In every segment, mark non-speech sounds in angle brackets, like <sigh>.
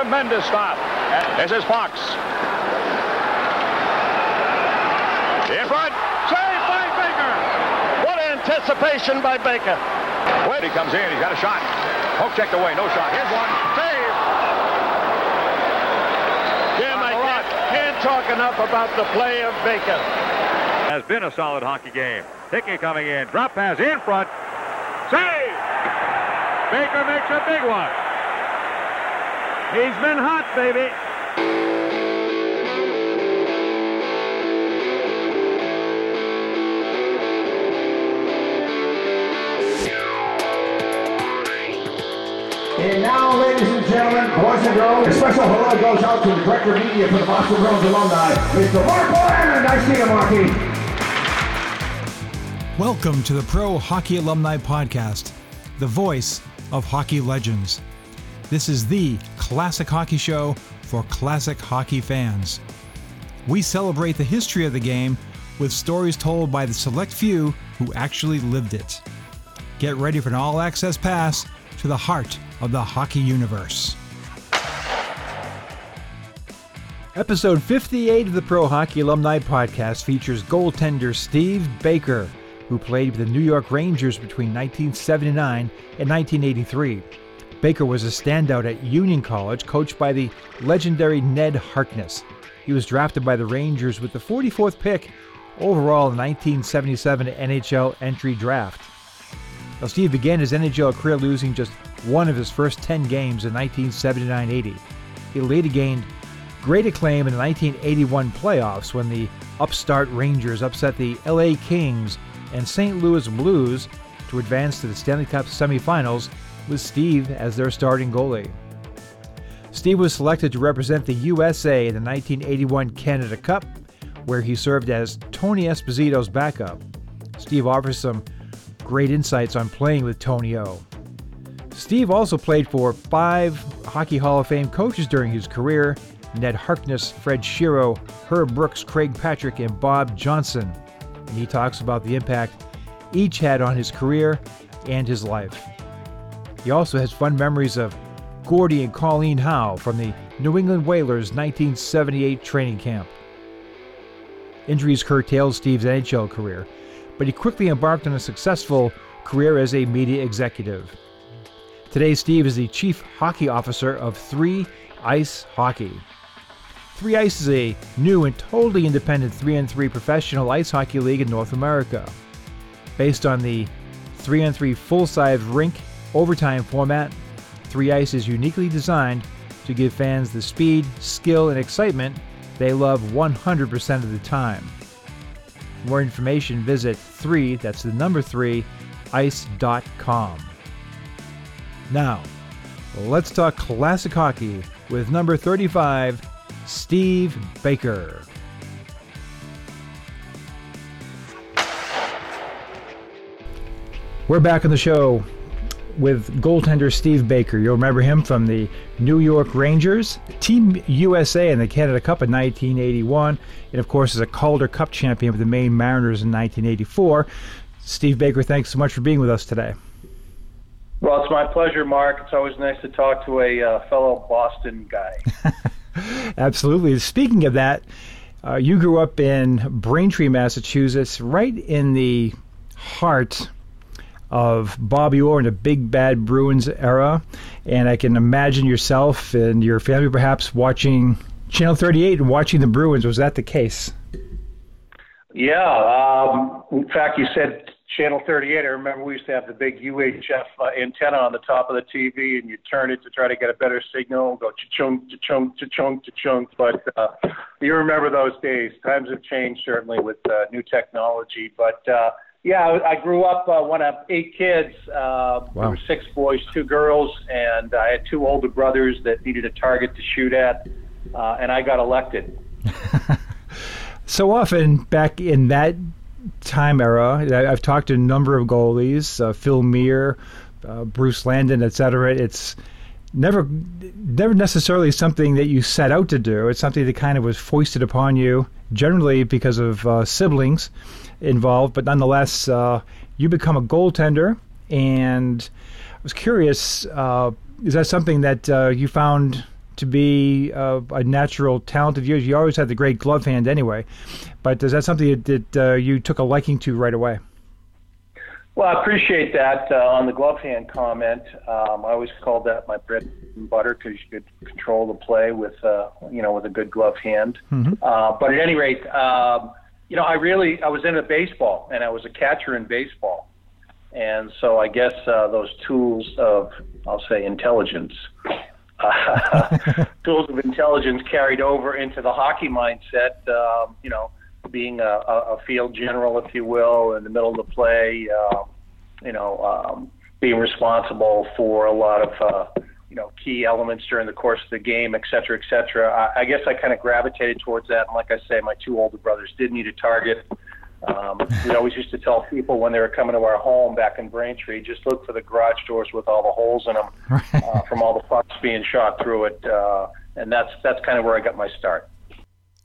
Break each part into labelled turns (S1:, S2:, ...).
S1: tremendous stop. This is Fox. In front. Saved by Baker. What anticipation by Baker. Wait, he comes in. He's got a shot. Poke checked away. No shot. Here's one. Save.
S2: Jim, I can't, can't talk enough about the play of Baker.
S1: Has been a solid hockey game. Hickey coming in. Drop pass in front. Save. Baker makes a big one.
S2: He's been hot, baby.
S3: And now, ladies and gentlemen, boys and girls, a special hello goes out to the director of media for the Boston Bruins alumni, Mr. Mark Boland. I see you, Marky.
S4: Welcome to the Pro Hockey Alumni Podcast, the voice of hockey legends. This is the classic hockey show for classic hockey fans. We celebrate the history of the game with stories told by the select few who actually lived it. Get ready for an all access pass to the heart of the hockey universe. Episode 58 of the Pro Hockey Alumni Podcast features goaltender Steve Baker, who played with the New York Rangers between 1979 and 1983. Baker was a standout at Union College, coached by the legendary Ned Harkness. He was drafted by the Rangers with the 44th pick overall in the 1977 NHL entry draft. Now, Steve began his NHL career losing just one of his first 10 games in 1979 80. He later gained great acclaim in the 1981 playoffs when the upstart Rangers upset the LA Kings and St. Louis Blues to advance to the Stanley Cup semifinals with Steve as their starting goalie. Steve was selected to represent the USA in the 1981 Canada Cup, where he served as Tony Esposito's backup. Steve offers some great insights on playing with Tony O. Steve also played for five Hockey Hall of Fame coaches during his career Ned Harkness, Fred Shero, Herb Brooks, Craig Patrick, and Bob Johnson. And he talks about the impact each had on his career and his life. He also has fun memories of Gordie and Colleen Howe from the New England Whalers 1978 training camp. Injuries curtailed Steve's NHL career, but he quickly embarked on a successful career as a media executive. Today, Steve is the chief hockey officer of Three Ice Hockey. Three Ice is a new and totally independent 3 on 3 professional ice hockey league in North America. Based on the 3 on 3 full size rink overtime format, Three Ice is uniquely designed to give fans the speed, skill, and excitement they love 100% of the time. For more information, visit 3, that's the number 3, ice.com. Now, let's talk classic hockey with number 35, Steve Baker. We're back on the show with goaltender Steve Baker. You'll remember him from the New York Rangers, Team USA in the Canada Cup in 1981, and of course as a Calder Cup champion with the Maine Mariners in 1984. Steve Baker, thanks so much for being with us today.
S5: Well, it's my pleasure, Mark. It's always nice to talk to a uh, fellow Boston guy. <laughs>
S4: Absolutely. Speaking of that, uh, you grew up in Braintree, Massachusetts, right in the heart of Bobby Orr and the Big Bad Bruins era. And I can imagine yourself and your family perhaps watching Channel 38 and watching the Bruins. Was that the case?
S5: Yeah. Um, in fact, you said Channel 38. I remember we used to have the big UHF uh, antenna on the top of the TV, and you turn it to try to get a better signal, go cha-chung, cha-chung, cha-chung, cha-chung. But uh, you remember those days. Times have changed, certainly, with uh, new technology. But uh, yeah, I, I grew up uh, one of eight kids. Uh,
S4: Wow.
S5: There were six boys, two girls, and I had two older brothers that needed a target to shoot at, uh, and I got elected. <laughs>
S4: So often back in that time era, I- I've talked to a number of goalies, uh, Phil Myre, uh, Bruce Landon, etc. It's never, never necessarily something that you set out to do. It's something that kind of was foisted upon you, generally because of uh, siblings involved. But nonetheless, uh, you become a goaltender, and I was curious: uh, is that something that uh, you found to be uh, a natural talent of yours? You always had the great glove hand anyway, but is that something that uh, you took a liking to right away?
S5: Well, I appreciate that uh, on the glove hand comment. Um, I always called that my bread and butter because you could control the play with, uh, you know, with a good glove hand. Mm-hmm. Uh, but at any rate, um, you know, I really I was into baseball and I was a catcher in baseball, and so I guess uh, those tools of I'll say intelligence, uh, <laughs> <laughs> tools of intelligence carried over into the hockey mindset. Um, you know being a, a field general, if you will, in the middle of the play, uh, you know, um, being responsible for a lot of, uh, you know, key elements during the course of the game, et cetera, et cetera. I, I guess I kind of gravitated towards that. And like I say, my two older brothers did need a target. Um, we always used to tell people when they were coming to our home back in Braintree, just look for the garage doors with all the holes in them <laughs> uh, from all the pucks being shot through it. Uh, and that's that's kind of where I got my start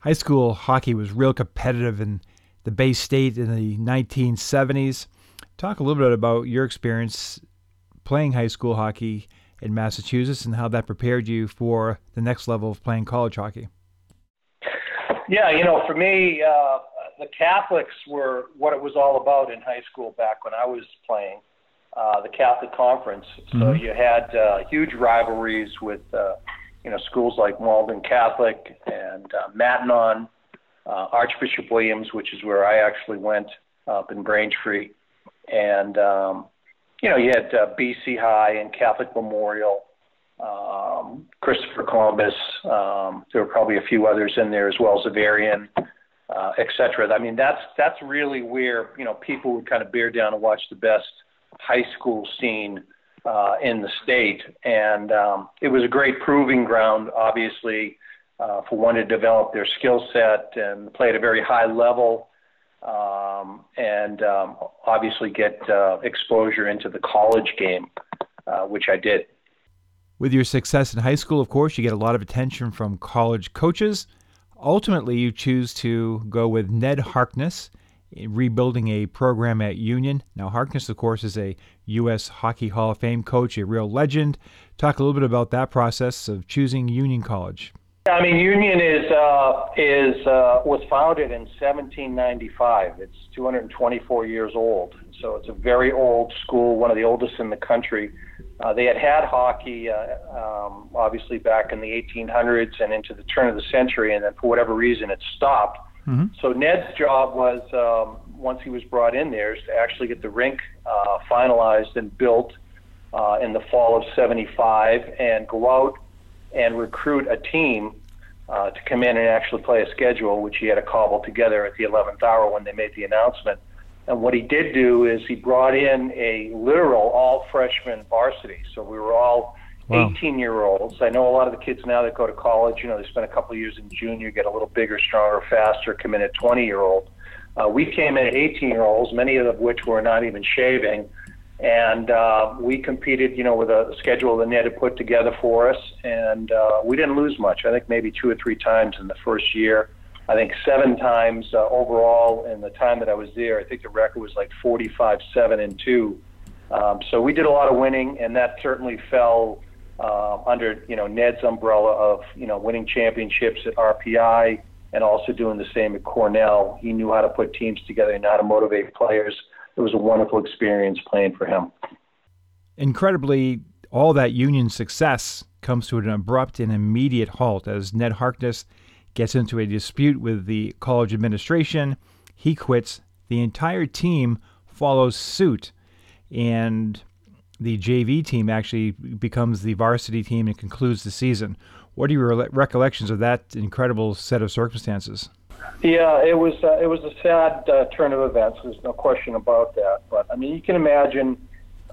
S4: high school hockey was real competitive in the Bay State in the 1970s. Talk a little bit about your experience playing high school hockey in Massachusetts and how that prepared you for the next level of playing college hockey.
S5: Yeah, you know, for me, uh, the Catholics were what it was all about in high school back when I was playing uh, the Catholic Conference. So mm-hmm. you had uh, huge rivalries with uh, you know, schools like Malden Catholic and uh, Matignon, uh, Archbishop Williams, which is where I actually went up in Braintree, and um, you know, you had uh, BC High and Catholic Memorial, um, Christopher Columbus. Um, there were probably a few others in there as well, Xaverian, uh, et cetera. I mean, that's that's really where you know people would kind of bear down and watch the best high school scene uh, in the state. And um, it was a great proving ground, obviously, uh, for one to develop their skill set and play at a very high level. Um, and um, obviously get uh, exposure into the college game, uh, which I did.
S4: With your success in high school, of course, you get a lot of attention from college coaches. Ultimately, you choose to go with Ned Harkness rebuilding a program at Union. Now, Harkness, of course, is a U.S. Hockey Hall of Fame coach, a real legend. Talk a little bit about that process of choosing Union College.
S5: I mean, Union is uh, is uh, was founded in 1795. It's 224 years old, so it's a very old school, one of the oldest in the country. Uh, they had had hockey, uh, um, obviously, back in the 1800s and into the turn of the century, and then for whatever reason, it stopped. Mm-hmm. So Ned's job was, um, once he was brought in there, is to actually get the rink uh, finalized and built uh, in the fall of '75, and go out and recruit a team uh, to come in and actually play a schedule, which he had to cobble together at the 11th hour when they made the announcement. And what he did do is he brought in a literal all freshman varsity. So we were all wow. 18 year olds. I know a lot of the kids now that go to college, you know, they spend a couple of years in junior, get a little bigger, stronger, faster, come in at 20 year old. Uh, we came in at 18 year olds, many of which were not even shaving. And uh, we competed, you know, with a schedule that Ned had put together for us, and uh, we didn't lose much. I think maybe two or three times in the first year. I think seven times uh, overall in the time that I was there. I think the record was like 45, seven, and two. Um, so we did a lot of winning, and that certainly fell uh, under you know Ned's umbrella of you know winning championships at RPI and also doing the same at Cornell. He knew how to put teams together and how to motivate players. It was a wonderful experience playing for him.
S4: Incredibly, all that Union success comes to an abrupt and immediate halt as Ned Harkness gets into a dispute with the college administration. He quits. The entire team follows suit. And the JV team actually becomes the varsity team and concludes the season. What are your recollections of that incredible set of circumstances?
S5: Yeah, it was uh, it was a sad uh, turn of events. There's no question about that. But I mean, you can imagine,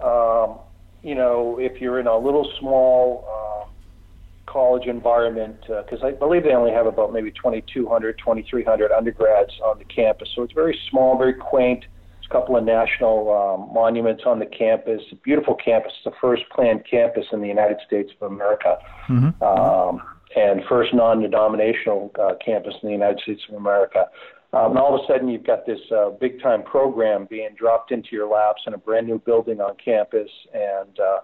S5: um, you know, if you're in a little small uh, college environment, because uh, I believe they only have about maybe 2,200, 2,300 undergrads on the campus, so it's very small, very quaint There's a couple of national um, monuments on the campus. A beautiful campus. It's the first planned campus in the United States of America, mm-hmm. um, and first non-denominational uh, campus in the United States of America. Um, and all of a sudden, you've got this uh, big-time program being dropped into your laps in a brand new building on campus, and uh,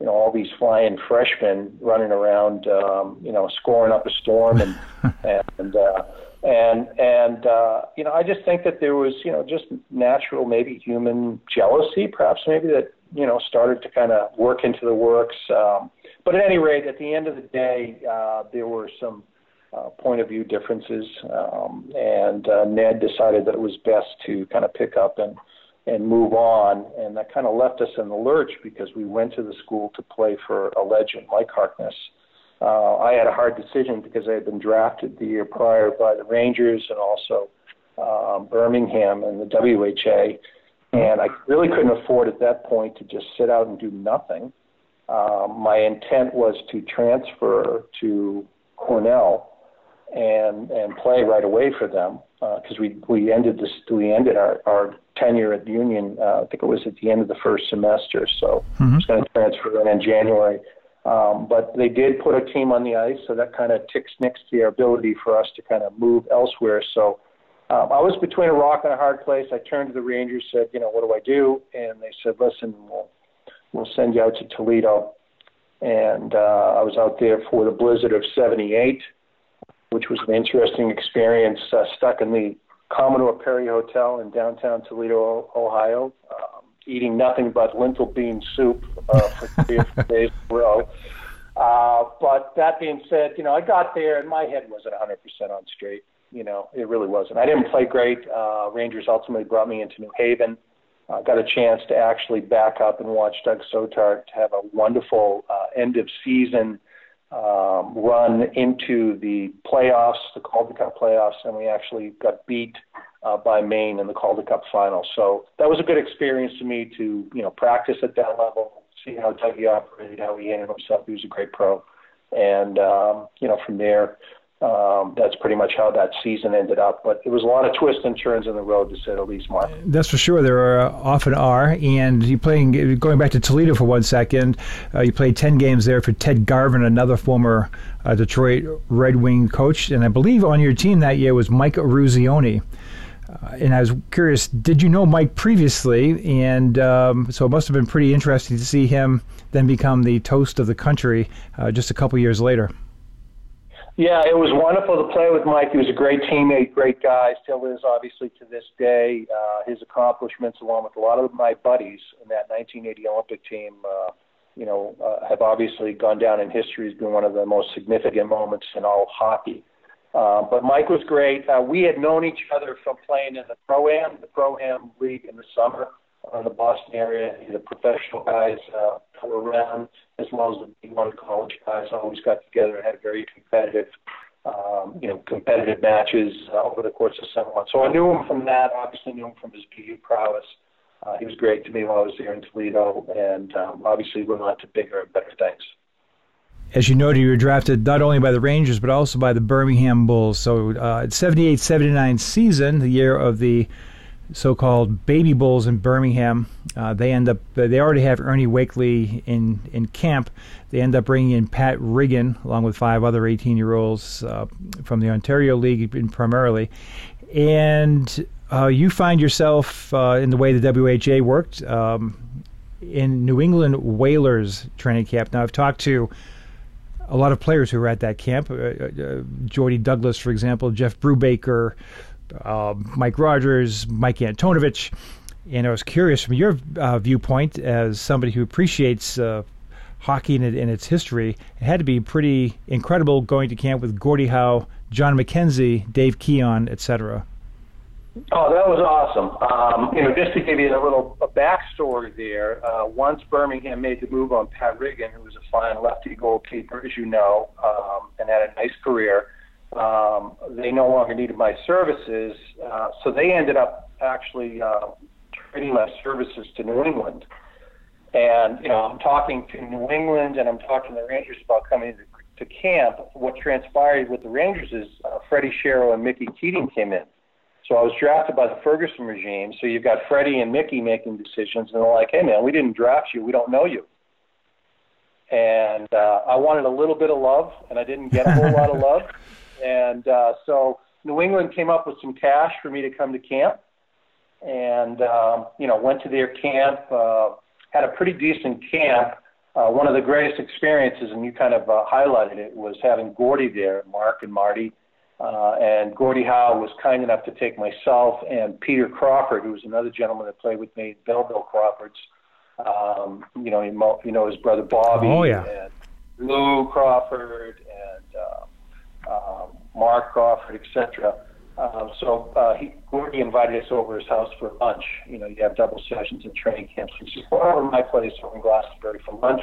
S5: you know all these flying freshmen running around, um, you know, scoring up a storm and <laughs> and uh, and and uh, you know I just think that there was you know just natural maybe human jealousy, perhaps maybe that you know started to kind of work into the works. Um, but at any rate, at the end of the day, uh, there were some uh, point of view differences, um, and uh, Ned decided that it was best to kind of pick up and and move on. And that kind of left us in the lurch because we went to the school to play for a legend, Mike Harkness. Uh, I had a hard decision because I had been drafted the year prior by the Rangers and also um, Birmingham and the WHA. And I really couldn't afford at that point to just sit out and do nothing. Um, my intent was to transfer to Cornell and and play right away for them because uh, we we ended this we ended our, our tenure at Union. Uh, I think it was at the end of the first semester, so mm-hmm. I was going to transfer in in January. Um, but they did put a team on the ice, so that kind of ticks next to our ability for us to kind of move elsewhere. So um, I was between a rock and a hard place. I turned to the Rangers, said, you know, what do I do? And they said, listen, we'll, we'll send you out to Toledo. And uh, I was out there for the blizzard of 78 which was an interesting experience. Uh, stuck in the Commodore Perry Hotel in downtown Toledo, Ohio, um, eating nothing but lentil bean soup uh, for three or four days in a row. Uh, but that being said, you know, I got there and my head wasn't 100% on straight. You know, it really wasn't. I didn't play great. Uh, Rangers ultimately brought me into New Haven. Got a chance to actually back up and watch Doug Soetaert have a wonderful uh, end of season um, run into the playoffs, the Calder Cup playoffs, and we actually got beat uh, by Maine in the Calder Cup final. So that was a good experience to me to you know practice at that level, see how Dougie operated, how he handled himself. He was a great pro, and um, you know from there um, that's pretty much how that season ended up. But it was a lot of twists and turns in the road, to say the least, Mark.
S4: That's for sure. There are, uh, often are. And you playing going back to Toledo for one second. Uh, you played ten games there for Ted Garvin, another former uh, Detroit Red Wing coach, and I believe on your team that year was Mike Eruzione. Uh, and I was curious, did you know Mike previously? And um, so it must have been pretty interesting to see him then become the toast of the country uh, just a couple years later.
S5: Yeah, it was wonderful to play with Mike. He was a great teammate, great guy, still is obviously to this day. Uh, his accomplishments, along with a lot of my buddies in that 1980 Olympic team, uh, you know, uh, have obviously gone down in history as being one of the most significant moments in all hockey. Uh, but Mike was great. Uh, we had known each other from playing in the Pro Am, the Pro Am League in the summer the Boston area. The professional guys uh, were around, as well as the D1 college guys, always got together and had very competitive, um, you know, competitive matches uh, over the course of seven months. So I knew him from that. Obviously, knew him from his BU prowess. Uh, he was great to me while I was here in Toledo, and um, obviously went on to bigger and better things.
S4: As you noted, you were drafted not only by the Rangers but also by the Birmingham Bulls. So, uh, 78-79 season, the year of the so-called baby bulls in Birmingham. Uh, they end up they already have Ernie Wakely in in camp. They end up bringing in Pat Riggin along with five other 18-year-olds uh, from the Ontario League primarily, and uh, you find yourself uh, in the way the WHA worked um, in New England Whalers training camp. Now I've talked to a lot of players who were at that camp. Uh, uh, Jordy Douglas, for example, Jeff Brubaker uh, Mike Rogers, Mike Antonovich. And I was curious from your uh, viewpoint as somebody who appreciates uh, hockey and, in its history, it had to be pretty incredible going to camp with Gordie Howe, John McKenzie, Dave Keon, etc.
S5: Oh, that was awesome. Um, you know, just to give you a little a backstory there, uh, once Birmingham made the move on Pat Riggin, who was a fine lefty goalkeeper, as you know, um, and had a nice career, um, they no longer needed my services, uh, so they ended up actually uh, trading my services to New England. And you know, I'm talking to New England, and I'm talking to the Rangers about coming to, to camp. What transpired with the Rangers is uh, Freddie Shero and Mickey Keating came in. So I was drafted by the Ferguson regime. So you've got Freddie and Mickey making decisions, and they're like, "Hey, man, we didn't draft you. We don't know you." And uh, I wanted a little bit of love, and I didn't get a whole lot of <laughs> love. And uh, so New England came up with some cash for me to come to camp, and um, you know went to their camp. Uh, had a pretty decent camp. uh, one of the greatest experiences, and you kind of uh, highlighted it, was having Gordie there, Mark and Marty. Uh, and Gordie Howe was kind enough to take myself and Peter Crawford, who was another gentleman that played with me, Belleville Crawfords. Um, you know, you know his brother Bobby.
S4: Oh yeah.
S5: And Lou Crawford uh, uh, Mark Crawford, etc. Um, so uh, he, Gordie invited us over his house for lunch. You know, you have double sessions in training camps. So he brought over my place over in Glastonbury for lunch.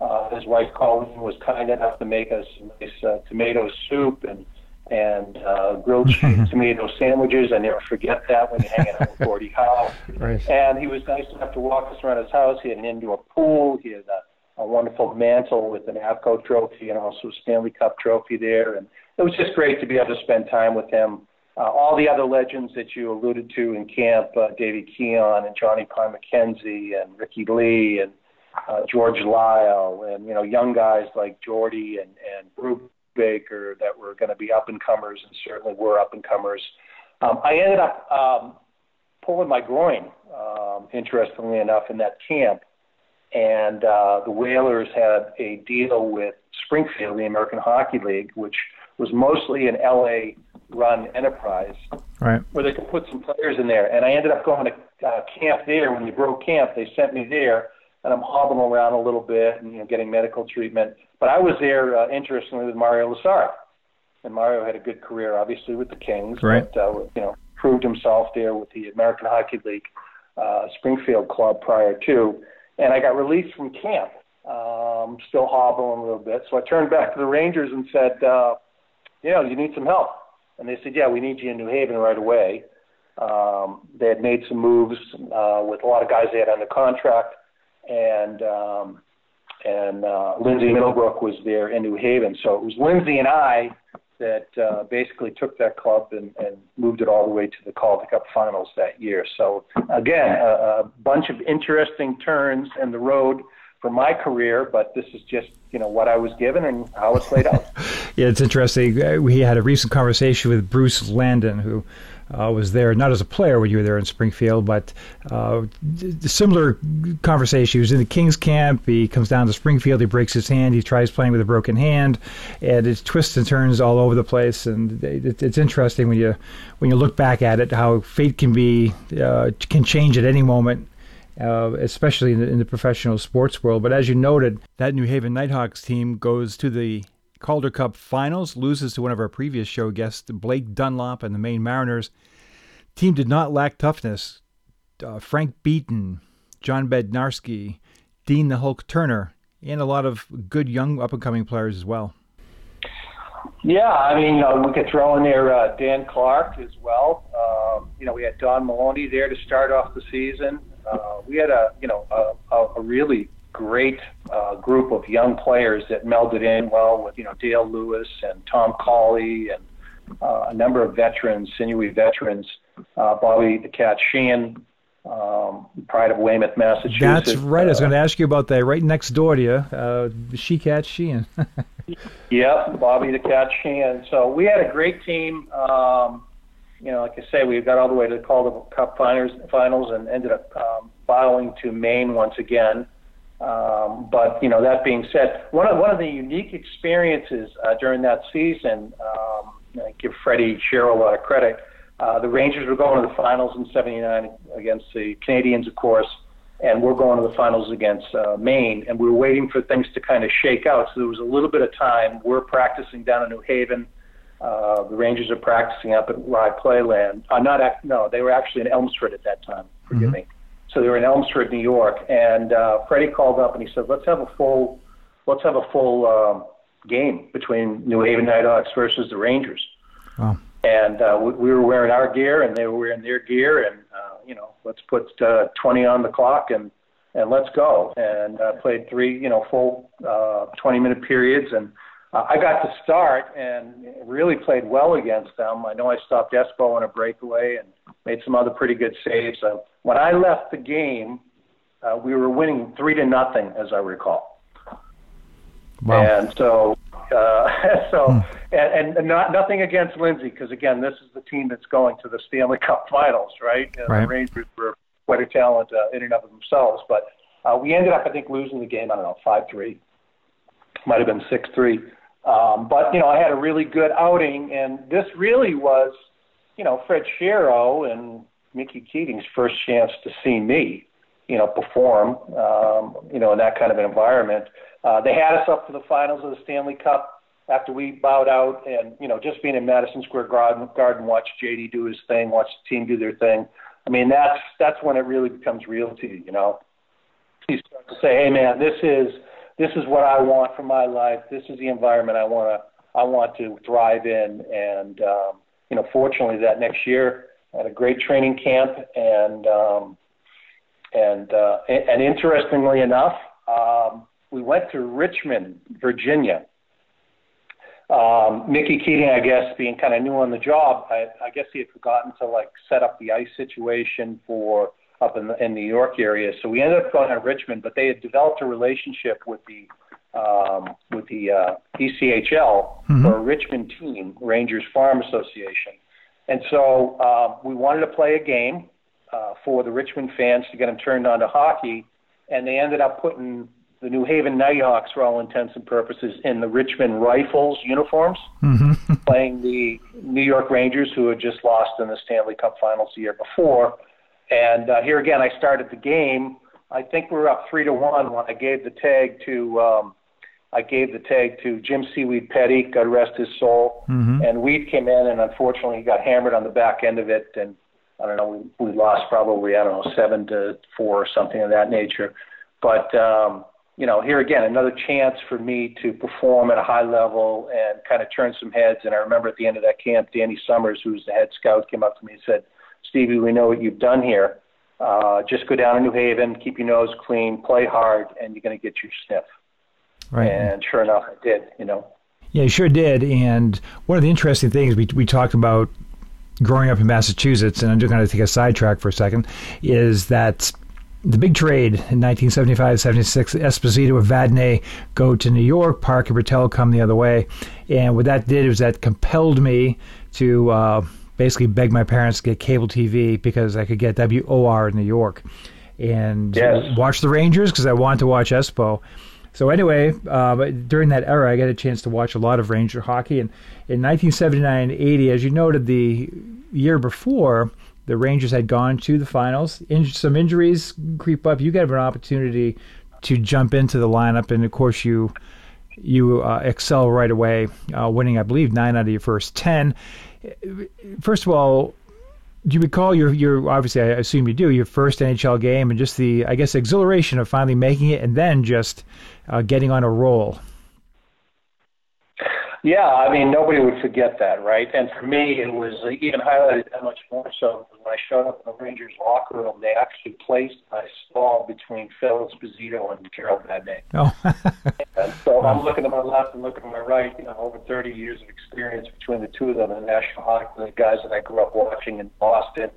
S5: Uh, his wife Colleen was kind enough to make us some nice uh, tomato soup and and uh, grilled <laughs> cheese tomato sandwiches. I never forget that when you're hanging out with Gordie Howe. <laughs>
S4: Right.
S5: And he was nice enough to walk us around his house. He had an indoor pool. He had a, a wonderful mantle with an Avco trophy and also a Stanley Cup trophy there. And it was just great to be able to spend time with him uh, all the other legends that you alluded to in camp, uh, Davey Keon and Johnny Pie McKenzie and Ricky Ley and uh, George Lyle and, you know, young guys like Jordy and, and Brew Baker that were going to be up and comers and certainly were up and comers. Um, I ended up um, pulling my groin, um, interestingly enough, in that camp. And uh, the Whalers had a deal with Springfield, the American Hockey League, which was mostly an LA run enterprise,
S4: right?
S5: Where they could put some players in there. And I ended up going to uh, camp there when we broke camp. They sent me there, and I'm hobbling around a little bit and you know getting medical treatment. But I was there, uh, interestingly, with Mario Lessard, and Mario had a good career, obviously with the Kings,
S4: right?
S5: But, uh, you know, proved himself there with the American Hockey League uh, Springfield club prior to. And I got released from camp, um, still hobbling a little bit. So I turned back to the Rangers and said, uh, you know, you need some help. And they said, yeah, we need you in New Haven right away. Um, they had made some moves uh, with a lot of guys they had under contract, and um, and uh, Lindsay Middlebrook was there in New Haven. So it was Lindsay and I that uh, basically took that club and, and moved it all the way to the Calder Cup Finals that year. So again, a, a bunch of interesting turns in the road for my career, but this is just you know what I was given and how it played out. <laughs>
S4: yeah, it's interesting. Uh, we had a recent conversation with Bruce Landon, who uh, was there not as a player when you were there in Springfield, but uh, similar conversation. He was in the Kings camp. He comes down to Springfield. He breaks his hand. He tries playing with a broken hand, and it twists and turns all over the place. And it, it's interesting when you when you look back at it how fate can be uh, can change at any moment uh, especially in the, in the, professional sports world. But as you noted, that New Haven Nighthawks team goes to the Calder Cup finals, loses to one of our previous show guests, Blake Dunlop and the Maine Mariners. Team did not lack toughness. Uh, Frank Beaton, John Bednarski, Dean the Hulk Turner, and a lot of good young up and coming players as well.
S5: Yeah, I mean, uh, we could throw in there uh, Dan Clark as well. Um, you know, we had Don Maloney there to start off the season. Uh, we had a you know a, a really great uh, group of young players that melded in well with you know Dale Lewis and Tom Cawley and uh, a number of veterans, sinewy veterans, uh, Bobby the Cat Sheehan, um, pride of Weymouth, Massachusetts.
S4: That's right. I was going to ask you about that. Right next door to you, uh, She Cat Sheehan. <laughs>
S5: yep, Bobby the Cat Sheehan. So we had a great team. Um, you know, like I say, we got all the way to the Calder Cup finals, finals and ended up um, bowing to Maine once again. Um, but you know, that being said, one of one of the unique experiences uh, during that season, um, I give Freddie Shero a lot of credit. Uh, the Rangers were going to the finals in '79 against the Canadiens, of course, and we're going to the finals against uh, Maine. And we were waiting for things to kind of shake out. So there was a little bit of time. We're practicing down in New Haven. The Rangers are practicing up at Rye Playland. Uh, not act, no, they were actually in Elmsford at that time. Forgive mm-hmm. me. So they were in Elmsford, New York, and uh, Freddie called up and he said, "Let's have a full, let's have a full um, game between New Haven Nighthawks versus the Rangers."
S4: Wow.
S5: And uh, we, we were wearing our gear, and they were wearing their gear, and uh, you know, let's put uh, 20 on the clock and and let's go. And uh, played three, you know, full uh, 20 minute periods, and uh, I got to start and really played well against them. I know I stopped Espo on a breakaway and made some other pretty good saves. Uh, when I left the game, uh, we were winning three to nothing, as I recall.
S4: Wow.
S5: And so, uh, <laughs> so, hmm. and, and not nothing against Lindsay, because again, this is the team that's going to the Stanley <laughs> Cup Finals, right? And
S4: right.
S5: The Rangers were quite a talent uh, in and of themselves, but Uh, we ended up, I think, losing the game. I don't know, five three, might have been six three. Um, but you know, I had a really good outing, and this really was, you know, Fred Shero and Mickey Keating's first chance to see me, you know, perform, um, you know, in that kind of an environment. Uh, they had us up to the finals of the Stanley Cup after we bowed out, and you know, just being in Madison Square Garden, Garden, watch JD do his thing, watch the team do their thing. I mean, that's that's when it really becomes real to you, you know. You start to say, "Hey, man, this is this is what I want for my life. This is the environment I want to I want to thrive in." And um, you know, fortunately, that next year I had a great training camp, and um, and uh, and interestingly enough, um, we went to Richmond, Virginia. Um, Mickey Keating, I guess, being kind of new on the job, I, I guess he had forgotten to like set up the ice situation for up in the in New York area. So we ended up going to Richmond, but they had developed a relationship with the um, with the uh, ECHL mm-hmm. for a Richmond team, Rangers Farm Association, and so uh, we wanted to play a game uh, for the Richmond fans to get them turned on to hockey, and they ended up putting the New Haven Nighthawks, for all intents and purposes, in the Richmond Rifles uniforms, mm-hmm. playing the New York Rangers, who had just lost in the Stanley Cup Finals the year before. And uh, here again, I started the game. I think we were up three to one when I gave the tag to um, I gave the tag to Jim Seaweed Pettie, God rest his soul. Mm-hmm. And Weed came in, and unfortunately, he got hammered on the back end of it, and I don't know, we, we lost probably I don't know seven to four or something of that nature. But um, you know, here again, another chance for me to perform at a high level and kind of turn some heads. And I remember at the end of that camp, Danny Summers, who's the head scout, came up to me and said, Stevie, we know what you've done here. Uh, just go down to New Haven, keep your nose clean, play hard, and you're going to get your sniff. Right. And sure enough, I did, you know.
S4: Yeah, you sure did. And one of the interesting things we, we talked about growing up in Massachusetts, and I'm just going to take a sidetrack for a second, is that the big trade in 1975 76, Esposito and Vadnais go to New York, Park and Ratelle come the other way. And what that did was that compelled me to. Uh, basically begged my parents to get cable TV because I could get WOR in New York and yes. watch the Rangers because I wanted to watch Espo. So anyway, uh, during that era, I got a chance to watch a lot of Ranger hockey. And in 1979-80, as you noted, the year before, the Rangers had gone to the finals. In- some injuries creep up. You got an opportunity to jump into the lineup, and of course you you uh, excel right away, uh, winning I believe nine out of your first ten first of all, do you recall your your obviously I assume you do your first NHL game and just the I guess exhilaration of finally making it and then just uh, getting on a roll?
S5: Yeah, I mean, nobody would forget that, right? And for me, it was even highlighted that much more so when I showed up in the Rangers locker room. They actually placed my stall between Phil Esposito and Carol Vadnais. <laughs> Oh. and so wow. I'm looking to my left and looking to my right. You know, over 30 years of experience between the two of them in the National Hockey League, guys that I grew up watching in Boston,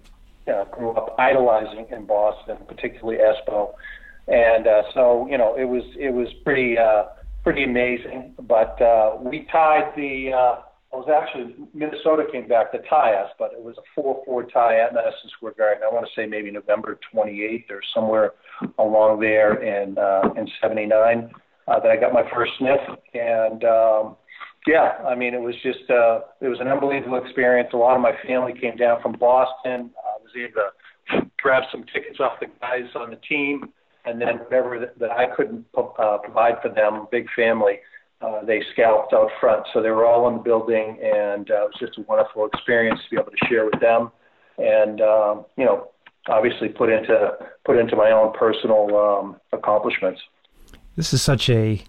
S5: you know, grew up idolizing in Boston, particularly Espo. And uh, so, you know, it was it was pretty. Uh, pretty amazing. But uh, we tied the. Uh, it was actually Minnesota came back to tie us, but it was a 4-4 tie at Madison Square Garden. I want to say maybe November 28th or somewhere along there in uh, in '79 uh, that I got my first sniff, and um, yeah, I mean it was just uh, it was an unbelievable experience. A lot of my family came down from Boston. I was able to grab some tickets off the guys on the team and then whatever that, that I couldn't uh, provide for them, big family, uh, they scalped out front. So they were all in the building, and uh, it was just a wonderful experience to be able to share with them, and um, you know, obviously put into put into my own personal um, accomplishments.
S4: This is such a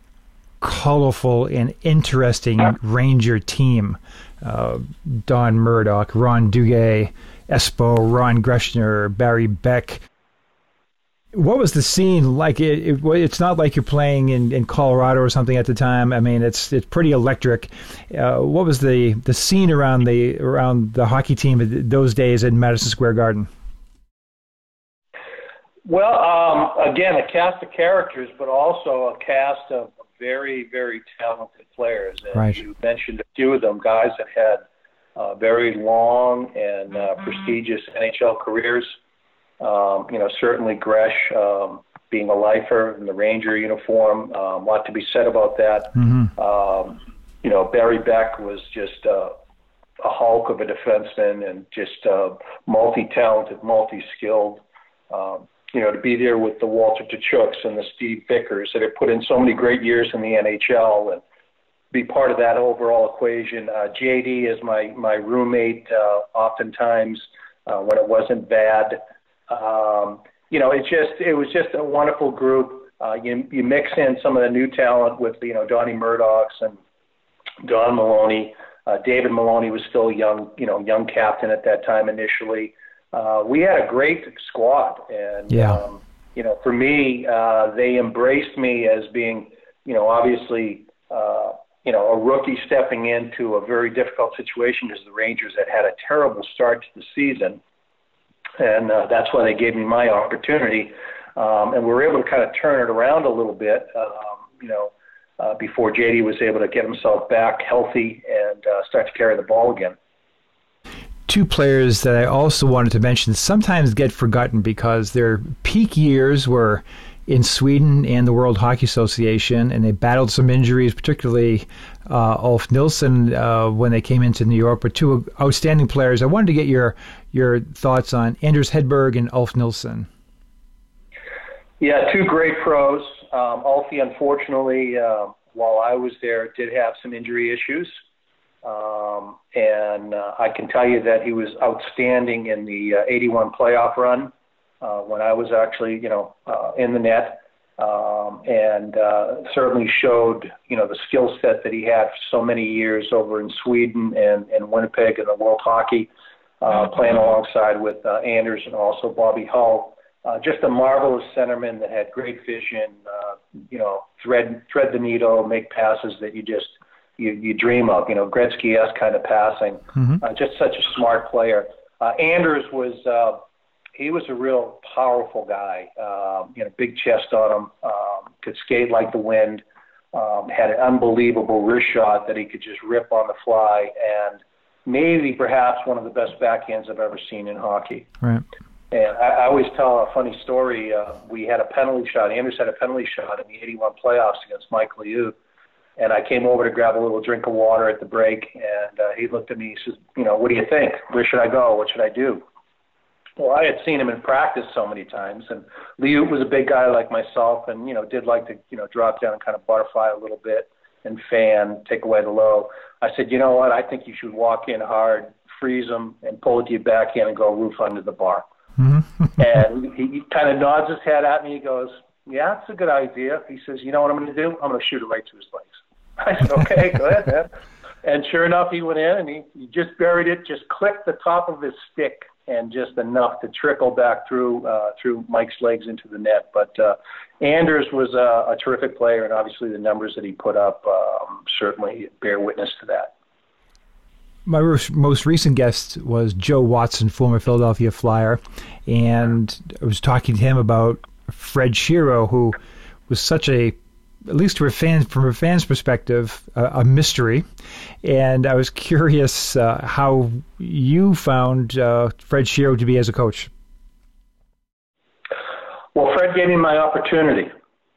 S4: colorful and interesting Ranger team. Uh, Don Murdoch, Ron Duguay, Espo, Ron Greschner, Barry Beck what was the scene like? It, it, it's not like you're playing in, in Colorado or something at the time. I mean, it's it's pretty electric. Uh, what was the, the scene around the around the hockey team those days in Madison Square Garden?
S5: Well, um, again, a cast of characters, but also a cast of very, very talented players. And
S4: right.
S5: You mentioned a few of them, guys that had uh, very long and uh, prestigious NHL careers. Um, you know, certainly Gresh, um, being a lifer in the Ranger uniform. Um, a lot to be said about that.
S4: Mm-hmm.
S5: Um, you know, Barry Beck was just uh, a hulk of a defenseman and just uh, multi-talented, multi-skilled. Um, you know, to be there with the Walter Tkaczuks and the Steve Vickers that have put in so many great years in the NHL and be part of that overall equation. Uh, JD is my my roommate. Uh, oftentimes, uh, when it wasn't bad, um, you know, it's just it was just a wonderful group. Uh, you you mix in some of the new talent with you know Donnie Murdochs and Don Maloney. Uh, David Maloney was still young, you know, young captain at that time initially. Uh, we had a great squad, and
S4: Yeah.
S5: um, you know, for me, uh, they embraced me as being, you know, obviously, uh, you know, a rookie stepping into a very difficult situation because the Rangers had had a terrible start to the season, and uh, that's why they gave me my opportunity, um, and we were able to kind of turn it around a little bit, um, you know, uh, before JD was able to get himself back healthy and uh, start to carry the ball again.
S4: Two players that I also wanted to mention sometimes get forgotten because their peak years were in Sweden and the World Hockey Association, and they battled some injuries, particularly uh, Ulf Nilsson uh, when they came into New York. But two outstanding players. I wanted to get your your thoughts on Anders Hedberg and Ulf Nilsson.
S5: Yeah, two great pros. Um, Alfie, unfortunately, uh, while I was there, did have some injury issues. Um, and uh, I can tell you that he was outstanding in the uh, 81 playoff run uh, when I was actually, you know, uh, in the net. Um, and uh, certainly showed, you know, the skill set that he had for so many years over in Sweden and, and Winnipeg in the World Hockey, uh, playing alongside with uh, Anders and also Bobby Hull uh, just a marvelous centerman that had great vision. Uh, you know, thread thread the needle, make passes that you just you you dream of. You know, Gretzky esque kind of passing.
S4: Mm-hmm.
S5: Uh, just such a smart player. Uh, Anders was uh, he was a real powerful guy. Um, you know, big chest on him. Um, could skate like the wind. Um, had an unbelievable wrist shot that he could just rip on the fly, and maybe perhaps one of the best backhands I've ever seen in hockey.
S4: Right.
S5: And I, I always tell a funny story. Uh, we had a penalty shot. Anders had a penalty shot in the 81 playoffs against Mike Liut. And I came over to grab a little drink of water at the break. And uh, he looked at me. He says, You know, what do you think? Where should I go? What should I do? Well, I had seen him in practice so many times. And Liut was a big guy like myself and, you know, did like to, you know, drop down and kind of butterfly a little bit and fan, take away the low. I said, You know what? I think you should walk in hard, freeze him, and pull it to your backhand and go roof under the bar mm-hmm. <laughs> and he, he kind of nods his head at me. He goes, "Yeah, it's a good idea." He says, "You know what I'm going to do? I'm going to shoot it right to his legs." I said, "Okay, go ahead, man." And sure enough, he went in and he, he just buried it, just clipped the top of his stick, and just enough to trickle back through uh, through Mike's legs into the net. But uh, Anders was a, a terrific player, and obviously the numbers that he put up um, certainly bear witness to that.
S4: My most recent guest was Joe Watson, former Philadelphia Flyer, and I was talking to him about Fred Shero, who was such a, at least from a fan, from a fan's perspective, a, a mystery. And I was curious uh, how you found uh, Fred Shero to be as a coach.
S5: Well, Fred gave me my opportunity,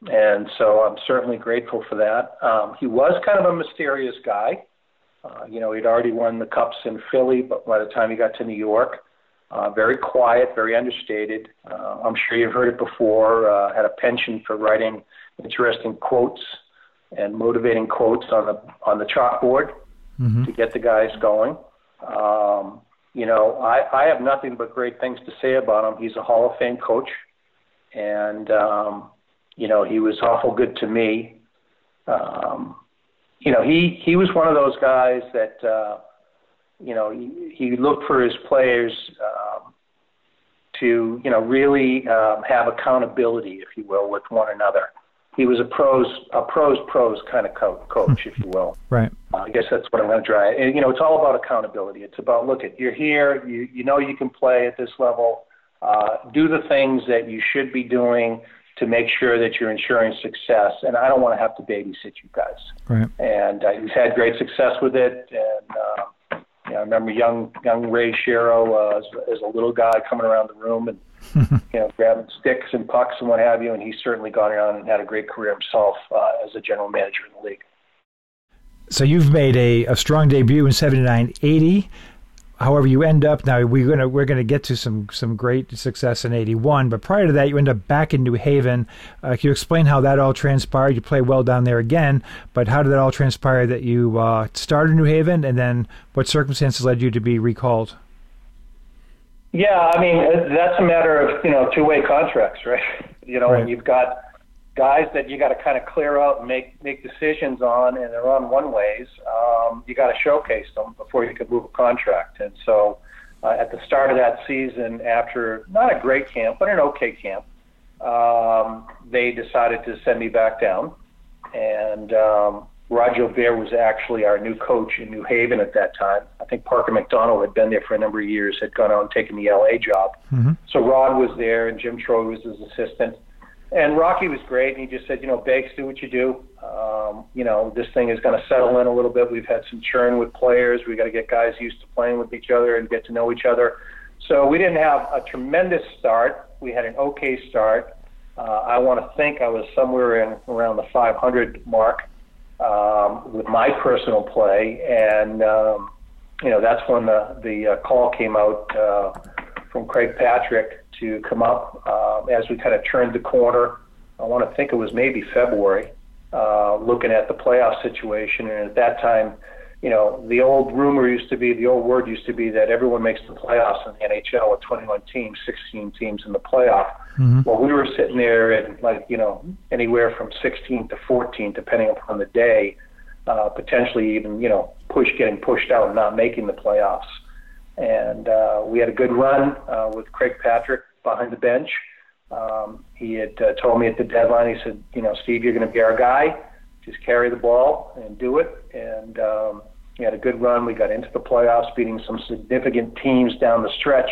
S5: and so I'm certainly grateful for that. Um, he was kind of a mysterious guy. Uh, you know, he'd already won the cups in Philly, but by the time he got to New York, uh, very quiet, very understated. Uh, I'm sure you've heard it before. Uh, had a penchant for writing interesting quotes and motivating quotes on the on the chalkboard
S4: Mm-hmm.
S5: to get the guys going. Um, you know, I, I have nothing but great things to say about him. He's a Hall of Fame coach, and um, you know, he was awful good to me. Um, you know, he he was one of those guys that uh, you know he, he looked for his players um, to you know really um, have accountability, if you will, with one another. He was a pros a pros pros kind of co- coach, if you will.
S4: Right.
S5: Uh, I guess that's what I'm going to try. And, you know, it's all about accountability. It's about look at you're here, you you know you can play at this level. Uh, do the things that you should be doing to make sure that you're ensuring success. And I don't want to have to babysit you guys.
S4: Right.
S5: And uh, he's had great success with it. And uh, you know, I remember young young Ray Shero uh, as, as a little guy coming around the room and <laughs> you know grabbing sticks and pucks and what have you, and he's certainly gone on and had a great career himself uh, as a general manager in the league.
S4: So you've made a, a strong debut in 79 80 however you end up now we're gonna we're gonna get to some some great success in 81 but prior to that you end up back in new haven. Uh, can you explain how that all transpired? You play well down there again but how did that all transpire that you uh, started in new haven and then what circumstances led you to be recalled
S5: yeah i mean that's a matter of you know two-way contracts right <laughs> you know
S4: right.
S5: and you've got guys that you got to kind of clear out and make make decisions on, and they're on one ways. Um, you got to showcase them before you can move a contract. And so, uh, at the start of that season, after not a great camp but an okay camp, um, they decided to send me back down. And um, Roger Bear was actually our new coach in New Haven at that time. I think Parker McDonald had been there for a number of years, had gone out and taken the LA job.
S4: Mm-hmm.
S5: So Rod was there, and Jim Troy was his assistant and Rocky was great. And he just said, you know, Bakes, do what you do. Um, you know, this thing is going to settle in a little bit. We've had some churn with players. We got to get guys used to playing with each other and get to know each other. So we didn't have a tremendous start. We had an okay start. Uh, I want to think I was somewhere in around the 500 mark um, with my personal play, and um, you know that's when the the uh, call came out uh, from Craig Patrick to come up uh, as we kind of turned the corner. I want to think it was maybe February, uh, looking at the playoff situation. And at that time, you know, the old rumor used to be, the old word used to be that everyone makes the playoffs in the NHL with 21 teams, 16 teams in the playoff. Mm-hmm. Well, we were sitting there at like, you know, anywhere from 16 to 14, depending upon the day, uh, potentially even, you know, push getting pushed out and not making the playoffs. And uh, we had a good run uh, with Craig Patrick behind the bench. Um, he had uh, told me at the deadline, he said, you know, Steve, you're going to be our guy. Just carry the ball and do it. And um, we had a good run. We got into the playoffs, beating some significant teams down the stretch.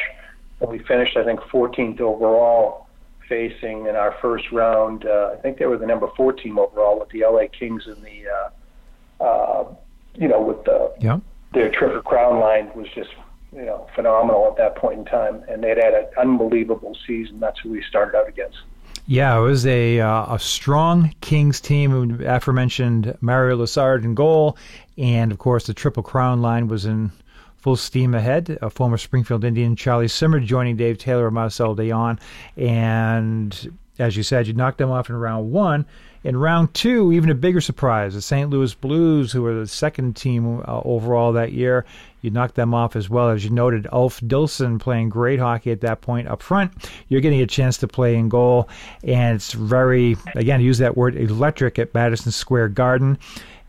S5: And we finished, I think, 14th overall, facing in our first round. Uh, I think they were the number 4 team overall with the LA Kings in the, uh, uh, you know, with the
S4: yeah.
S5: their triple crown line was just you know, phenomenal at that point in time, and they'd had an unbelievable season. That's who we started out against.
S4: Yeah, it was a uh, a strong Kings team. Who aforementioned Mario Lessard in goal, and of course the Triple Crown line was in full steam ahead. A former Springfield Indian Charlie Simmer joining Dave Taylor and Marcel Dionne, and as you said, you knocked them off in round one. In round two, even a bigger surprise, the St. Louis Blues, who were the second team uh, overall that year, you knocked them off as well. As you noted, Ulf Nilsson playing great hockey at that point up front. You're getting a chance to play in goal, and it's very, again, use that word, electric at Madison Square Garden.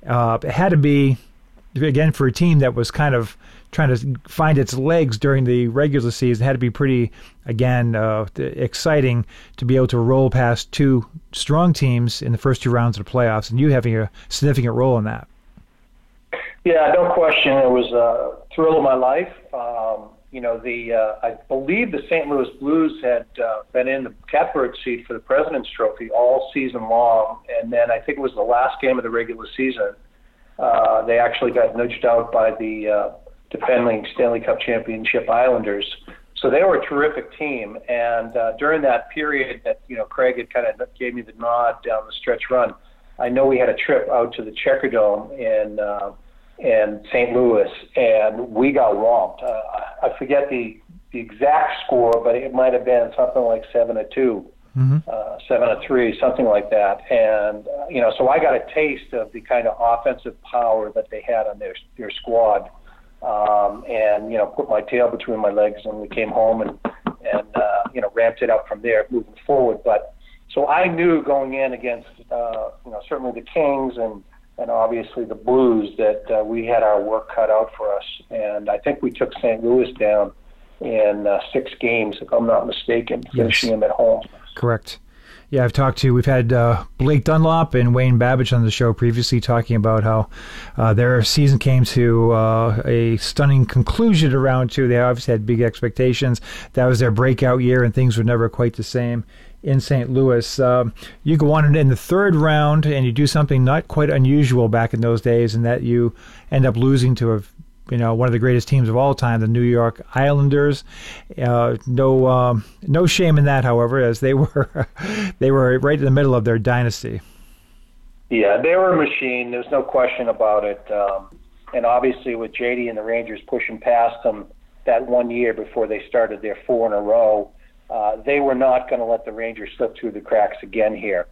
S4: Uh, it had to be, again, for a team that was kind of trying to find its legs during the regular season. It had to be pretty, again, uh, exciting to be able to roll past two strong teams in the first two rounds of the playoffs, and you having a significant role in that.
S5: Yeah, no question. It was a thrill of my life. Um, you know, the uh, I believe the St. Louis Blues had uh, been in the catbird seat for the President's Trophy all season long, and then I think it was the last game of the regular season. Uh, they actually got nudged out by the uh, defending Stanley Cup championship Islanders. So they were a terrific team, and uh, during that period that you know Craig had kind of gave me the nod down the stretch run, I know we had a trip out to the Checkerdome in. Uh, in St. Louis, and we got romped. Uh, I forget the the exact score, but it might have been something like seven to 2
S4: mm-hmm.
S5: uh, seven to three, something like that. And uh, you know, so I got a taste of the kind of offensive power that they had on their their squad, um, and you know, put my tail between my legs, and we came home and and uh, you know ramped it up from there, moving forward. But so I knew going in against uh, you know certainly the Kings and and obviously the Blues that uh, we had our work cut out for us. And I think we took St. Louis down in uh, six games, if I'm not mistaken, finishing yes. them at home.
S4: Correct. Yeah, I've talked to, we've had uh, Blake Dunlop and Wayne Babych on the show previously talking about how uh, their season came to uh, a stunning conclusion around two. They obviously had big expectations. That was their breakout year, and things were never quite the same in St. Louis. Um, you go on in the third round and you do something not quite unusual back in those days, and that you end up losing to a you know one of the greatest teams of all time, the New York Islanders. Uh, no um, no shame in that, however, as they <laughs> were they were right in the middle of their dynasty.
S5: Yeah, they were a machine. There's no question about it. Um, and obviously, with JD and the Rangers pushing past them that one year before they started their four in a row, uh, they were not going to let the Rangers slip through the cracks again here.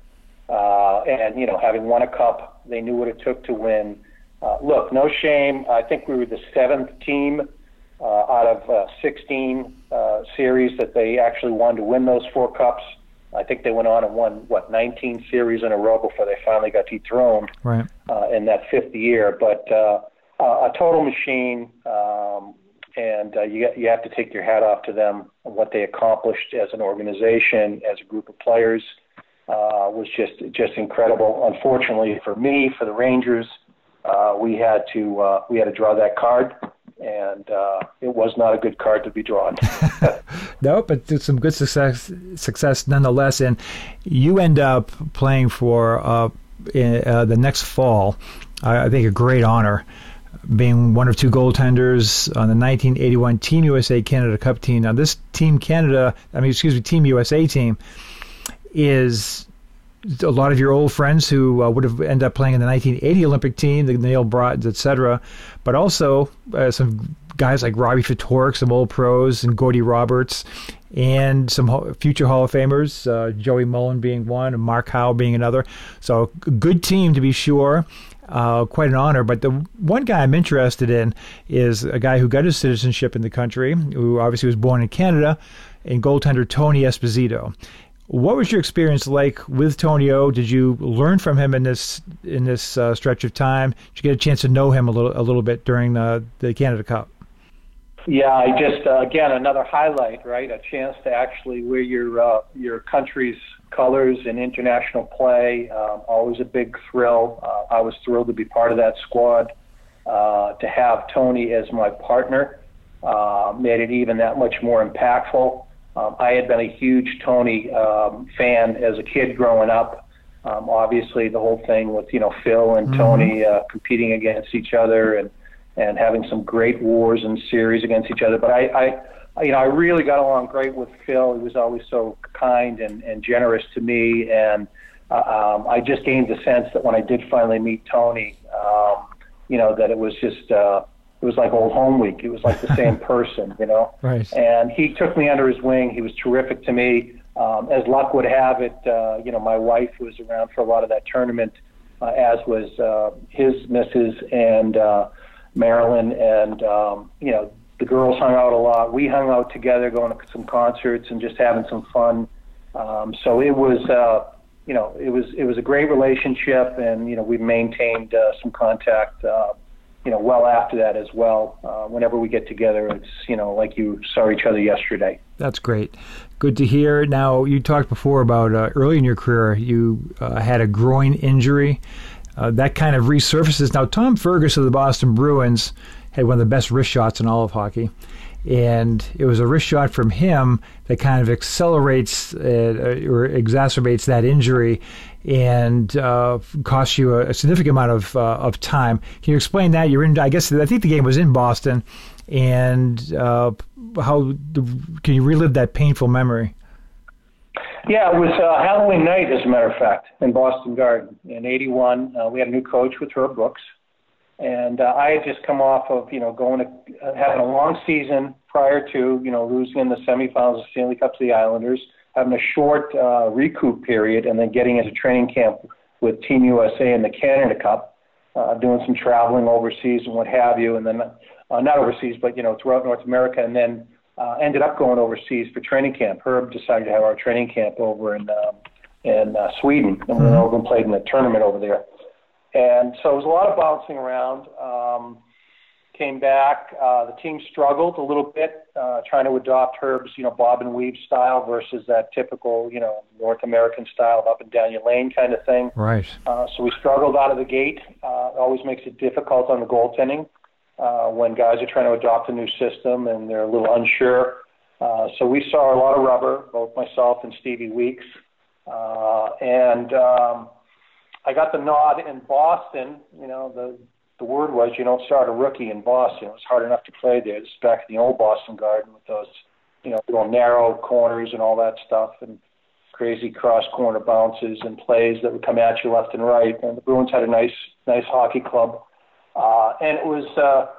S5: Uh, and you know, having won a cup, they knew what it took to win. Uh, look, no shame. I think we were the seventh team uh, out of uh, 16 uh, series that they actually won to win those four cups. I think they went on and won what 19 series in a row before they finally got dethroned
S4: right.
S5: uh, in that fifth year. But uh, a total machine, um, and uh, you you have to take your hat off to them what they accomplished as an organization, as a group of players. Uh, was just just incredible. Unfortunately for me, for the Rangers, uh, we had to uh, we had to draw that card, and uh, it was not a good card to be drawn. <laughs>
S4: no, but some good success success nonetheless. And you end up playing for uh, in, uh, the next fall. I, I think a great honor being one of two goaltenders on the 1981 Team USA Canada Cup team. Now, this Team Canada, I mean, excuse me, Team USA team is a lot of your old friends who uh, would have ended up playing in the 1980 Olympic team, the Neal Brotens, etc. But also uh, some guys like Robbie Ftorek, some old pros, and Gordie Roberts, and some future Hall of Famers, uh, Joey Mullen being one, and Mark Howe being another. So a good team to be sure. Uh, quite an honor. But the one guy I'm interested in is a guy who got his citizenship in the country, who obviously was born in Canada, and goaltender Tony Esposito. What was your experience like with Tony O? Did you learn from him in this in this uh, stretch of time? Did you get a chance to know him a little a little bit during the the Canada Cup?
S5: Yeah, I just uh, again another highlight, right? A chance to actually wear your uh, your country's colors in international play. Um, always a big thrill. Uh, I was thrilled to be part of that squad. Uh, to have Tony as my partner uh, made it even that much more impactful. Um, I had been a huge Tony um, fan as a kid growing up. Um, obviously, the whole thing with you know Phil and mm-hmm. Tony uh, competing against each other and and having some great wars and series against each other. But I, I you know, I really got along great with Phil. He was always so kind and, and generous to me, and uh, um, I just gained the sense that when I did finally meet Tony, um, you know, that it was just uh, it was like old home week. It was like the same <laughs> person, you know.
S4: Right.
S5: And he took me under his wing. He was terrific to me. Um, as luck would have it, uh, you know, my wife was around for a lot of that tournament, uh, as was uh, his missus and uh, Marilyn, and um, you know, the girls hung out a lot. We hung out together, going to some concerts and just having some fun. Um, so it was, uh, you know, it was it was a great relationship, and you know, we maintained uh, some contact. Uh, you know, well after that as well. Uh, whenever we get together, it's you know like you saw each other yesterday.
S4: That's great. Good to hear. Now you talked before about uh, early in your career you uh, had a groin injury. Uh, that kind of resurfaces. Now Tom Fergus of the Boston Bruins had one of the best wrist shots in all of hockey and it was a wrist shot from him that kind of accelerates uh, or exacerbates that injury and uh, costs you a, a, significant amount of uh, of time. Can you explain that? You're in. I guess I think the game was in Boston, and uh, how can you relive that painful memory?
S5: Yeah, it was uh, Halloween night, as a matter of fact, in Boston Garden in '81. Uh, we had a new coach with Herb Brooks and uh, I had just come off of, you know, going to uh, having a long season prior to, you know, losing in the semifinals of Stanley Cup to the Islanders, having a short uh, recoup period, and then getting into training camp with Team USA in the Canada Cup, uh, doing some traveling overseas and what have you, and then uh, not overseas, but you know, throughout North America, and then uh, ended up going overseas for training camp. Herb decided to have our training camp over in um, in uh, Sweden, and we went over and played in the tournament over there. And so it was a lot of bouncing around. Um, came back. Uh, the team struggled a little bit uh, trying to adopt Herb's, you know, bob and weave style versus that typical, you know, North American style of up and down your lane kind of thing.
S4: Right.
S5: Uh, so we struggled out of the gate. Uh, it always makes it difficult on the goaltending uh, when guys are trying to adopt a new system and they're a little unsure. Uh, so we saw a lot of rubber, both myself and Stevie Weeks. Uh, and um, I got the nod in Boston. You know, the the word was you don't start a rookie in Boston. It was hard enough to play there. This is back in the old Boston Garden with those, you know, little narrow corners and all that stuff, and crazy cross corner bounces and plays that would come at you left and right. And the Bruins had a nice, nice hockey club, uh, and it was. Uh,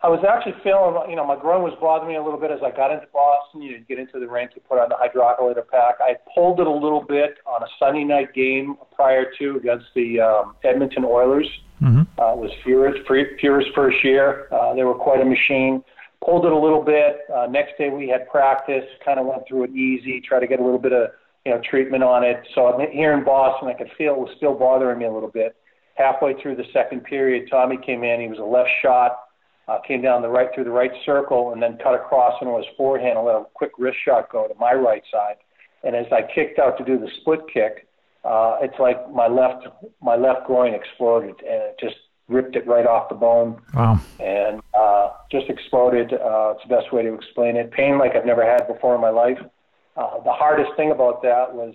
S5: I was actually feeling, you know, my groin was bothering me a little bit as I got into Boston. You get into the rink, you put on the hydrocollator pack. I pulled it a little bit on a Sunday night game prior to against the um, Edmonton Oilers. Mm-hmm. Uh, it was Fuhrer's, Fuhrer's first year. Uh, they were quite a machine. Pulled it a little bit. Uh, next day we had practice. Kind of went through it easy. Tried to get a little bit of you know treatment on it. So I'm here in Boston. I could feel it was still bothering me a little bit. Halfway through the second period, Tommy came in. He was a left shot uh, came down the right through the right circle and then cut across into his forehand and let a quick wrist shot go to my right side. And as I kicked out to do the split kick, uh, it's like my left my left groin exploded and it just ripped it right off the bone.
S4: Wow.
S5: And uh, just exploded. Uh, it's the best way to explain it. Pain like I've never had before in my life. Uh, the hardest thing about that was,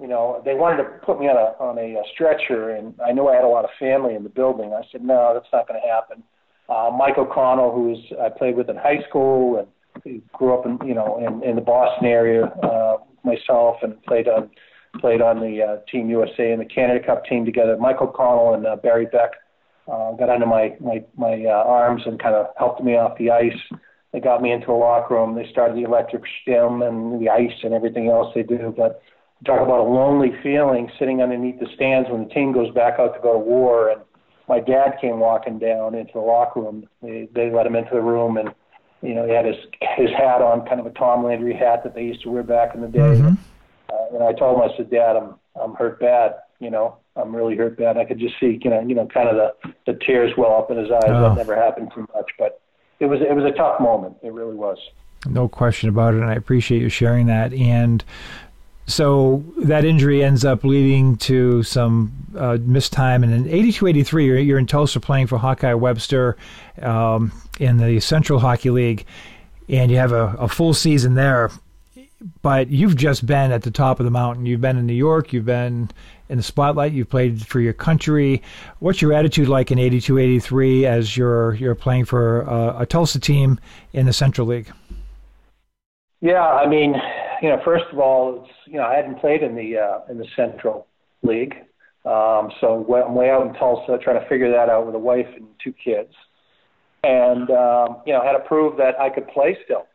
S5: you know, they wanted to put me on a on a, a stretcher, and I knew I had a lot of family in the building. I said, no, that's not going to happen uh, Mike O'Connell, who's I played with in high school and grew up in you know in, in the Boston area uh, myself and played on played on the uh, Team USA and the Canada Cup team together. Mike O'Connell and uh, Barry Beck uh, got under my my my uh, arms and kind of helped me off the ice. They got me into the locker room. They started the electric stim and the ice and everything else they do. But talk about a lonely feeling sitting underneath the stands when the team goes back out to go to war and my dad came walking down into the locker room. They, they let him into the room, and you know he had his his hat on, kind of a Tom Landry hat that they used to wear back in the day. Mm-hmm. Uh, and I told him, I said, Dad, I'm I'm hurt bad. You know, I'm really hurt bad. I could just see, you know, you know, kind of the the tears well up in his eyes. Oh. That never happened too much, but it was it was a tough moment. It really was.
S4: No question about it, and I appreciate you sharing that. And so that injury ends up leading to some uh, missed time. And in 82 83, you're, you're in Tulsa playing for Hawkeye Webster um, in the Central Hockey League, and you have a, a, full season there. But you've just been at the top of the mountain. You've been in New York, you've been in the spotlight, you've played for your country. What's your attitude like in 82 83 as you're, you're playing for uh, a Tulsa team in the Central League?
S5: Yeah, I mean, you know, first of all, it's, you know, I hadn't played in the uh, in the Central League, um, so I'm way out in Tulsa trying to figure that out with a wife and two kids, and um, you know, I had to prove that I could play still.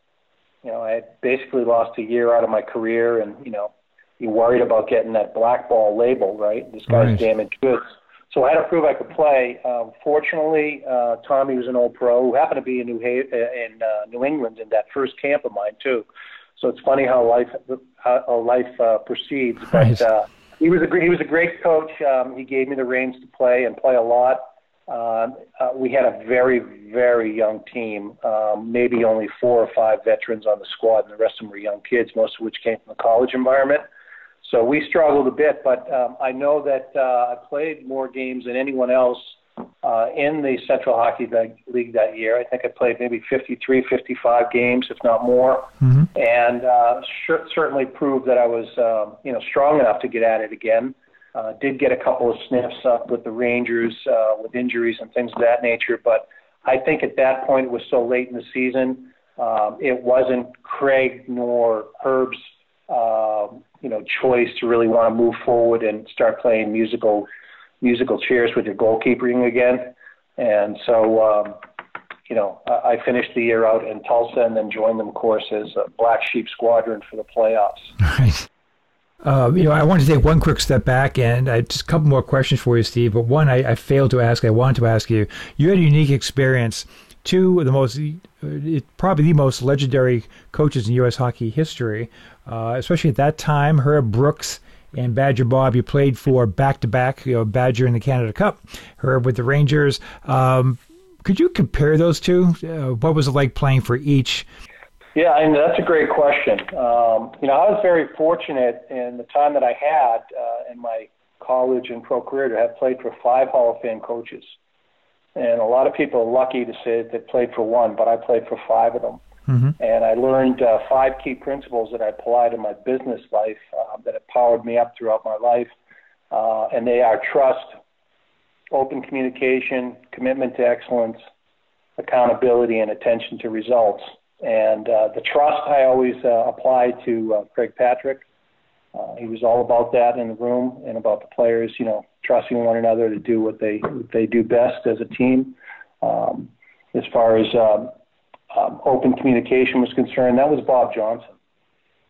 S5: You know, I had basically lost a year out of my career, and you know, you worried about getting that black ball label, right? This guy's right. damaged goods. So I had to prove I could play. Um, fortunately, uh, Tommy was an old pro who happened to be in New ha- in uh, New England in that first camp of mine too. So it's funny how life how life uh, proceeds. But uh, he was a great, he was a great coach. Um, he gave me the reins to play and play a lot. Um, uh, we had a very very young team. Um, maybe only four or five veterans on the squad, and the rest of them were young kids, most of which came from the college environment. So we struggled a bit, but um, I know that uh, I played more games than anyone else uh, in the Central Hockey League that year. I think I played maybe 53, 55 games, if not more, mm-hmm. and uh, sh- certainly proved that I was, uh, you know, strong enough to get at it again. Uh, did get a couple of sniffs up with the Rangers uh, with injuries and things of that nature, but I think at that point it was so late in the season. Um, it wasn't Craig nor Herb's, uh, you know, choice to really want to move forward and start playing musical musical chairs with your goalkeeping again. And so, um, you know, I, I finished the year out in Tulsa and then joined them, of course, as a Black Sheep Squadron for the playoffs.
S4: Right. Uh, you know, I want to take one quick step back and I, just a couple more questions for you, Steve. But one, I, I failed to ask. I wanted to ask you. You had a unique experience. Two, of the most, uh, probably the most legendary coaches in U.S. hockey history, uh, especially at that time. Herb Brooks and Badger Bob, you played for back to back, you know, Badger in the Canada Cup, Herb with the Rangers. Um, could you compare those two? Uh, what was it like playing for each?
S5: Yeah, I mean, that's a great question. Um, you know, I was very fortunate in the time that I had uh, in my college and pro career to have played for five Hall of Fame coaches. And a lot of people are lucky to say that they played for one, but I played for five of them. Mm-hmm. And I learned uh, five key principles that I applied in my business life uh, that have powered me up throughout my life. Uh, and they are trust, open communication, commitment to excellence, accountability, and attention to results. And uh, the trust I always uh, applied to uh, Craig Patrick. He was all about that in the room and about the players, you know, trusting one another to do what they what they do best as a team. Um, as far as um, open communication was concerned, that was Bob Johnson.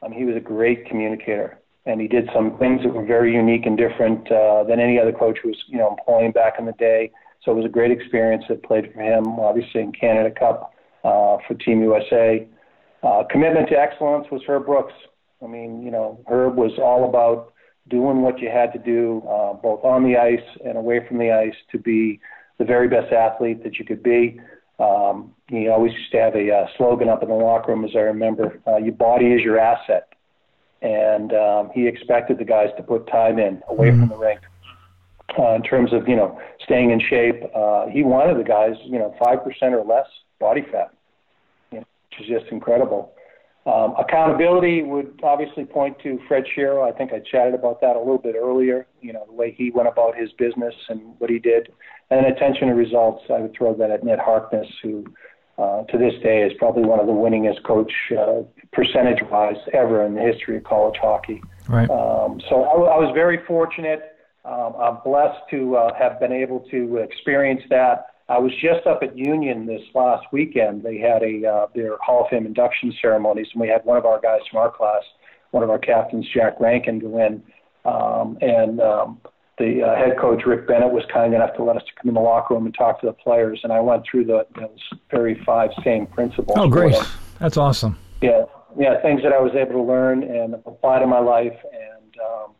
S5: Um, he was a great communicator, and he did some things that were very unique and different uh, than any other coach was, you know, employing back in the day. So it was a great experience that played for him, obviously in Canada Cup uh, for Team USA. Uh, commitment to excellence was Herb Brooks. I mean, you know, Herb was all about doing what you had to do, uh, both on the ice and away from the ice, to be the very best athlete that you could be. Um, he always used to have a uh, slogan up in the locker room, as I remember, uh, "Your body is your asset," and um, he expected the guys to put time in away mm-hmm. from the rink. Uh, in terms of you know staying in shape, uh, he wanted the guys you know five percent or less body fat, you know, which is just incredible. Um, accountability would obviously point to Fred Shero. I think I chatted about that a little bit earlier. You know, the way he went about his business and what he did. And attention to results, I would throw that at Ned Harkness, who uh, to this day is probably one of the winningest coach uh, percentage-wise ever in the history of college hockey.
S4: Right.
S5: Um, so I, I was very fortunate. Um, I'm blessed to uh, have been able to experience that. I was just up at Union this last weekend. They had a uh, their Hall of Fame induction ceremonies, and we had one of our guys from our class, one of our captains, Jack Rankin, go in, um, and um, the uh, head coach Rick Bennett was kind enough to let us to come in the locker room and talk to the players, and I went through the those very five same principles.
S4: Oh, great! That's awesome.
S5: Yeah, yeah, things that I was able to learn and apply to my life, and um,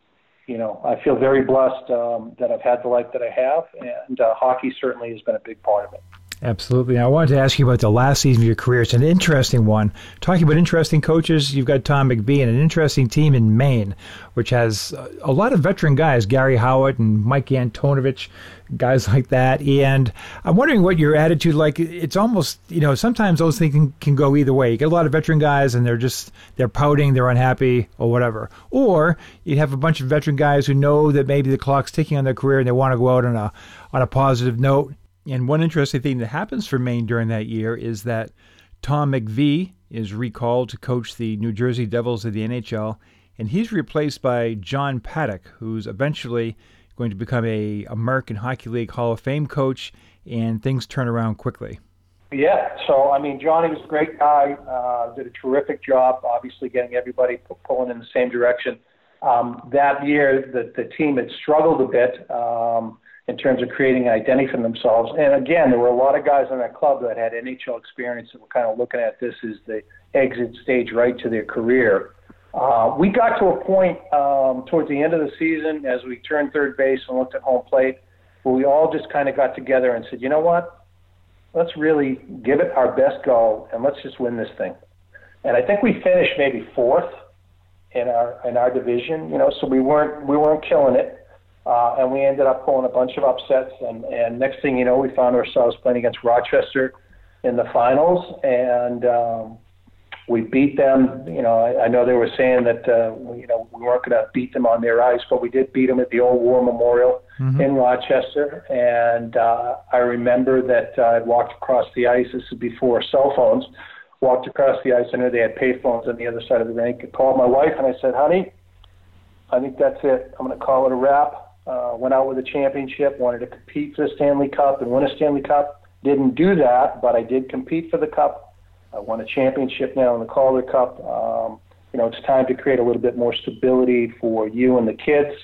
S5: you know, I feel very blessed um, that I've had the life that I have, and uh, hockey certainly has been a big part of it.
S4: Absolutely. Now, I wanted to ask you about the last season of your career. It's an interesting one. Talking about interesting coaches, you've got Tom McVie and an interesting team in Maine, which has uh, a lot of veteran guys, Garry Howatt and Mike Antonovich, guys like that. And I'm wondering what your attitude like. It's almost, you know, sometimes those things can, can go either way. You get a lot of veteran guys and they're just, they're pouting, they're unhappy or whatever. Or you have a bunch of veteran guys who know that maybe the clock's ticking on their career and they want to go out on a, on a positive note and one interesting thing that happens for Maine during that year is that Tom McVie is recalled to coach the New Jersey Devils of the NHL, and he's replaced by John Paddock, who's eventually going to become a American Hockey League Hall of Fame coach, and things turn around quickly.
S5: Yeah, so I mean, Johnny was a great guy, uh, did a terrific job, obviously getting everybody pulling in the same direction. Um, that year, the, the team had struggled a bit. Um, in terms of creating an identity for themselves. And again, there were a lot of guys in that club that had NHL experience that were kind of looking at this as the exit stage right to their career. Uh, we got to a point um, towards the end of the season as we turned third base and looked at home plate where we all just kind of got together and said, you know what? Let's really give it our best go and let's just win this thing. And I think we finished maybe fourth in our in our division, you know, so we weren't we weren't killing it. Uh, and we ended up pulling a bunch of upsets. And, and next thing you know, we found ourselves playing against Rochester in the finals, and um, we beat them. You know, I, I know they were saying that uh, you know we weren't going to beat them on their ice, but we did beat them at the old War Memorial mm-hmm. in Rochester. And uh, I remember that uh, I'd walked across the ice. This is before cell phones. Walked across the ice. I knew they had payphones on the other side of the rink. I called my wife and I said, "Honey, I think that's it. I'm going to call it a wrap." Uh, went out with a championship, wanted to compete for the Stanley Cup and win a Stanley Cup. Didn't do that, but I did compete for the Cup. I won a championship now in the Calder Cup. Um, you know, it's time to create a little bit more stability for you and the kids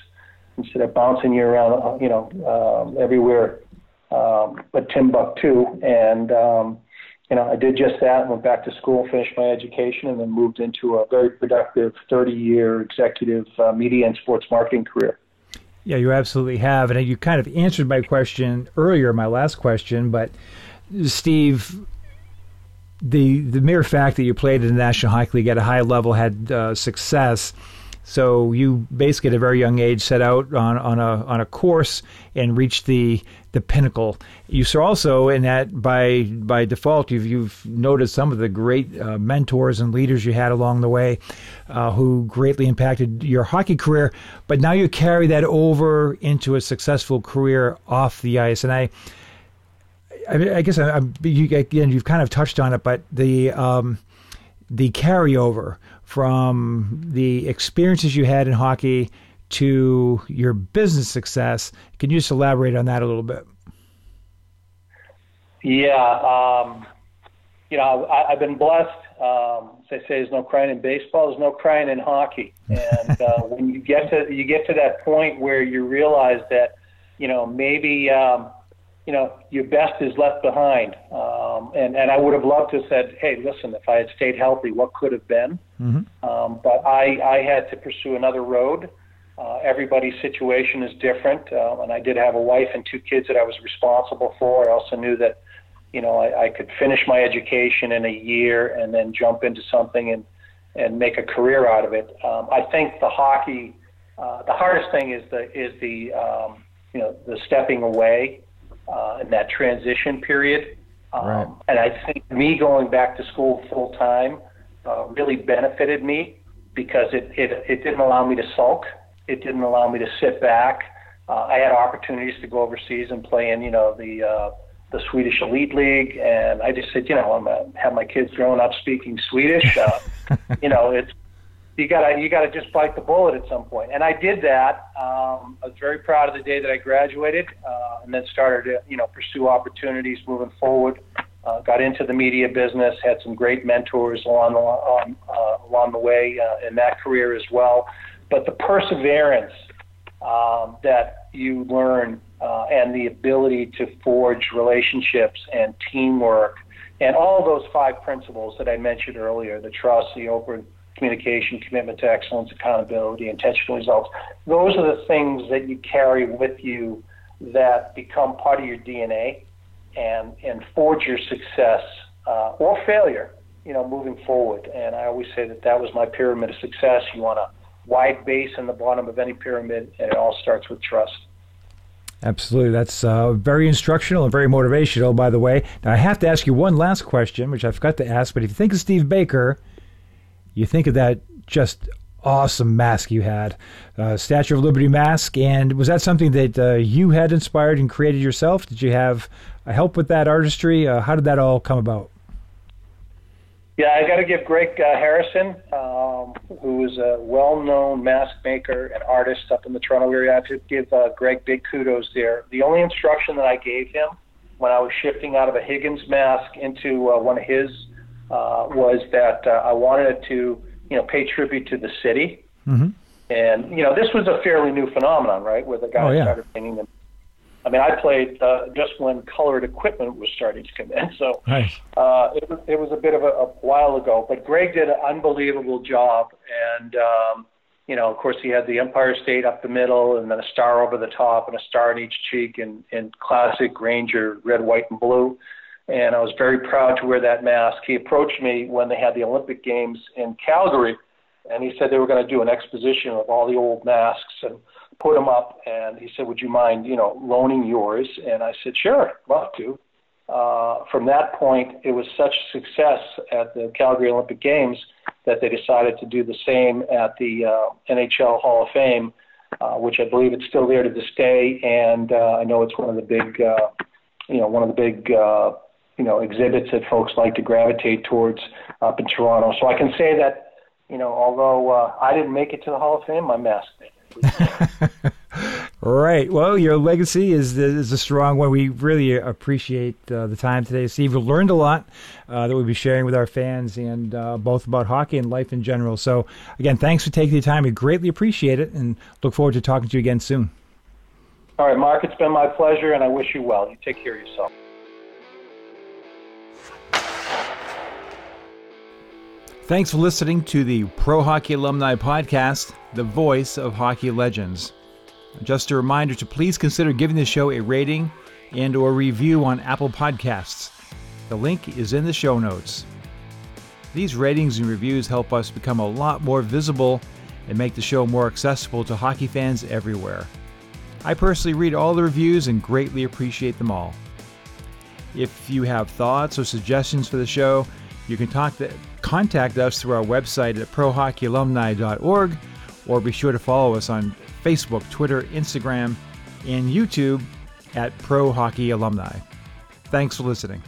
S5: instead of bouncing you around, uh, you know, um, everywhere um, but Timbuktu. And, um, you know, I did just that, went back to school, finished my education, and then moved into a very productive 30 year executive uh, media and sports marketing career.
S4: Yeah, you absolutely have. And you kind of answered my question earlier, my last question, but Steve, the the mere fact that you played in the National Hockey League at a high level, had uh, success, So you basically at a very young age set out on, on a on a course and reached the the pinnacle. You saw also in that by by default you've you've noticed some of the great uh, mentors and leaders you had along the way, uh, who greatly impacted your hockey career. But now you carry that over into a successful career off the ice, and I. I, I guess I, I, you, again you've kind of touched on it, but the um, the carryover from the experiences you had in hockey to your business success. Can you just elaborate on that a little bit?
S5: Yeah, um, you know, I, have been blessed. Um, as they say, there's no crying in baseball. There's no crying in hockey. And <laughs> uh, when you get to you get to that point where you realize that, you know, maybe um, you know, your best is left behind. Um, and, and I would have loved to have said, hey, listen, if I had stayed healthy, what could have been? Mm-hmm. Um, but I, I had to pursue another road. Uh, everybody's situation is different. Uh, and I did have a wife and two kids that I was responsible for. I also knew that, you know, I, I could finish my education in a year and then jump into something and, and make a career out of it. Um, I think the hockey, uh, the hardest thing is the, is the, um, you know, the stepping away uh, in that transition period. Um, right. And I think me going back to school full time uh, really benefited me because it, it, it didn't allow me to sulk. It didn't allow me to sit back. Uh, I had opportunities to go overseas and play in, you know, the uh, the Swedish Elite League, and I just said, you know, I'm gonna have my kids growing up speaking Swedish. <laughs> Uh, you know, it's you gotta you gotta just bite the bullet at some point. And I did that. Um, I was very proud of the day that I graduated, uh, and then started to you know pursue opportunities moving forward. Uh, got into the media business, had some great mentors along um, uh, along the way uh, in that career as well. But the perseverance um, that you learn uh, and the ability to forge relationships and teamwork and all those five principles that I mentioned earlier, the trust, the open communication, commitment to excellence, accountability, intentional results. Those are the things that you carry with you that become part of your DNA and, and forge your success uh, or failure, you know, moving forward. And I always say that that was my pyramid of success. You want a wide base in the bottom of any pyramid, and it all starts with trust.
S4: Absolutely. That's uh, very instructional and very motivational, by the way. Now, I have to ask you one last question, which I forgot to ask, but if you think of Steve Baker, you think of that just awesome mask you had, uh, Statue of Liberty mask, and was that something that uh, you had inspired and created yourself? Did you have help with that artistry? Uh, how did that all come about?
S5: Yeah, I got to give Greg uh, Harrison, um, who is a well-known mask maker and artist up in the Toronto area. I have to give uh, Greg big kudos there. The only instruction that I gave him when I was shifting out of a Higgins mask into uh, one of his uh, was that uh, I wanted to, you know, pay tribute to the city. Mm-hmm. And you know, this was a fairly new phenomenon, right? Where the guys oh, yeah. started painting them. I mean, I played uh, just when colored equipment was starting to come in, so nice. uh, it, was, it was a bit of a, a while ago. But Greg did an unbelievable job, and um, you know, of course, he had the Empire State up the middle, and then a star over the top, and a star in each cheek, and, in classic Ranger red, white, and blue and I was very proud to wear that mask. He approached me when they had the Olympic Games in Calgary, and he said they were going to do an exposition of all the old masks and put them up. And he said, "Would you mind, you know, loaning yours?" And I said, "Sure, love to." Uh, from that point, it was such success at the Calgary Olympic Games that they decided to do the same at the uh, NHL Hall of Fame, uh, which I believe it's still there to this day. And uh, I know it's one of the big, uh, you know, one of the big uh, you know exhibits that folks like to gravitate towards up in Toronto. So I can say that you know although uh, I didn't make it to the Hall of Fame, my mask did. <laughs>
S4: right. Well, your legacy is is a strong one. We really appreciate uh, the time today, Steve. We learned a lot uh, that we'll be sharing with our fans and uh, both about hockey and life in general. So, again, thanks for taking the time. We greatly appreciate it, and look forward to talking to you again soon.
S5: All right, Mark. It's been my pleasure, and I wish you well. You take care of yourself.
S4: Thanks for listening to the Pro Hockey Alumni Podcast, the voice of hockey legends. Just a reminder to please consider giving the show a rating and or review on Apple Podcasts. The link is in the show notes. These ratings and reviews help us become a lot more visible and make the show more accessible to hockey fans everywhere. I personally read all the reviews and greatly appreciate them all. If you have thoughts or suggestions for the show, you can talk to, contact us through our website at prohockeyalumni.org or be sure to follow us on Facebook, Twitter, Instagram, and YouTube at Pro Hockey Alumni. Thanks for listening.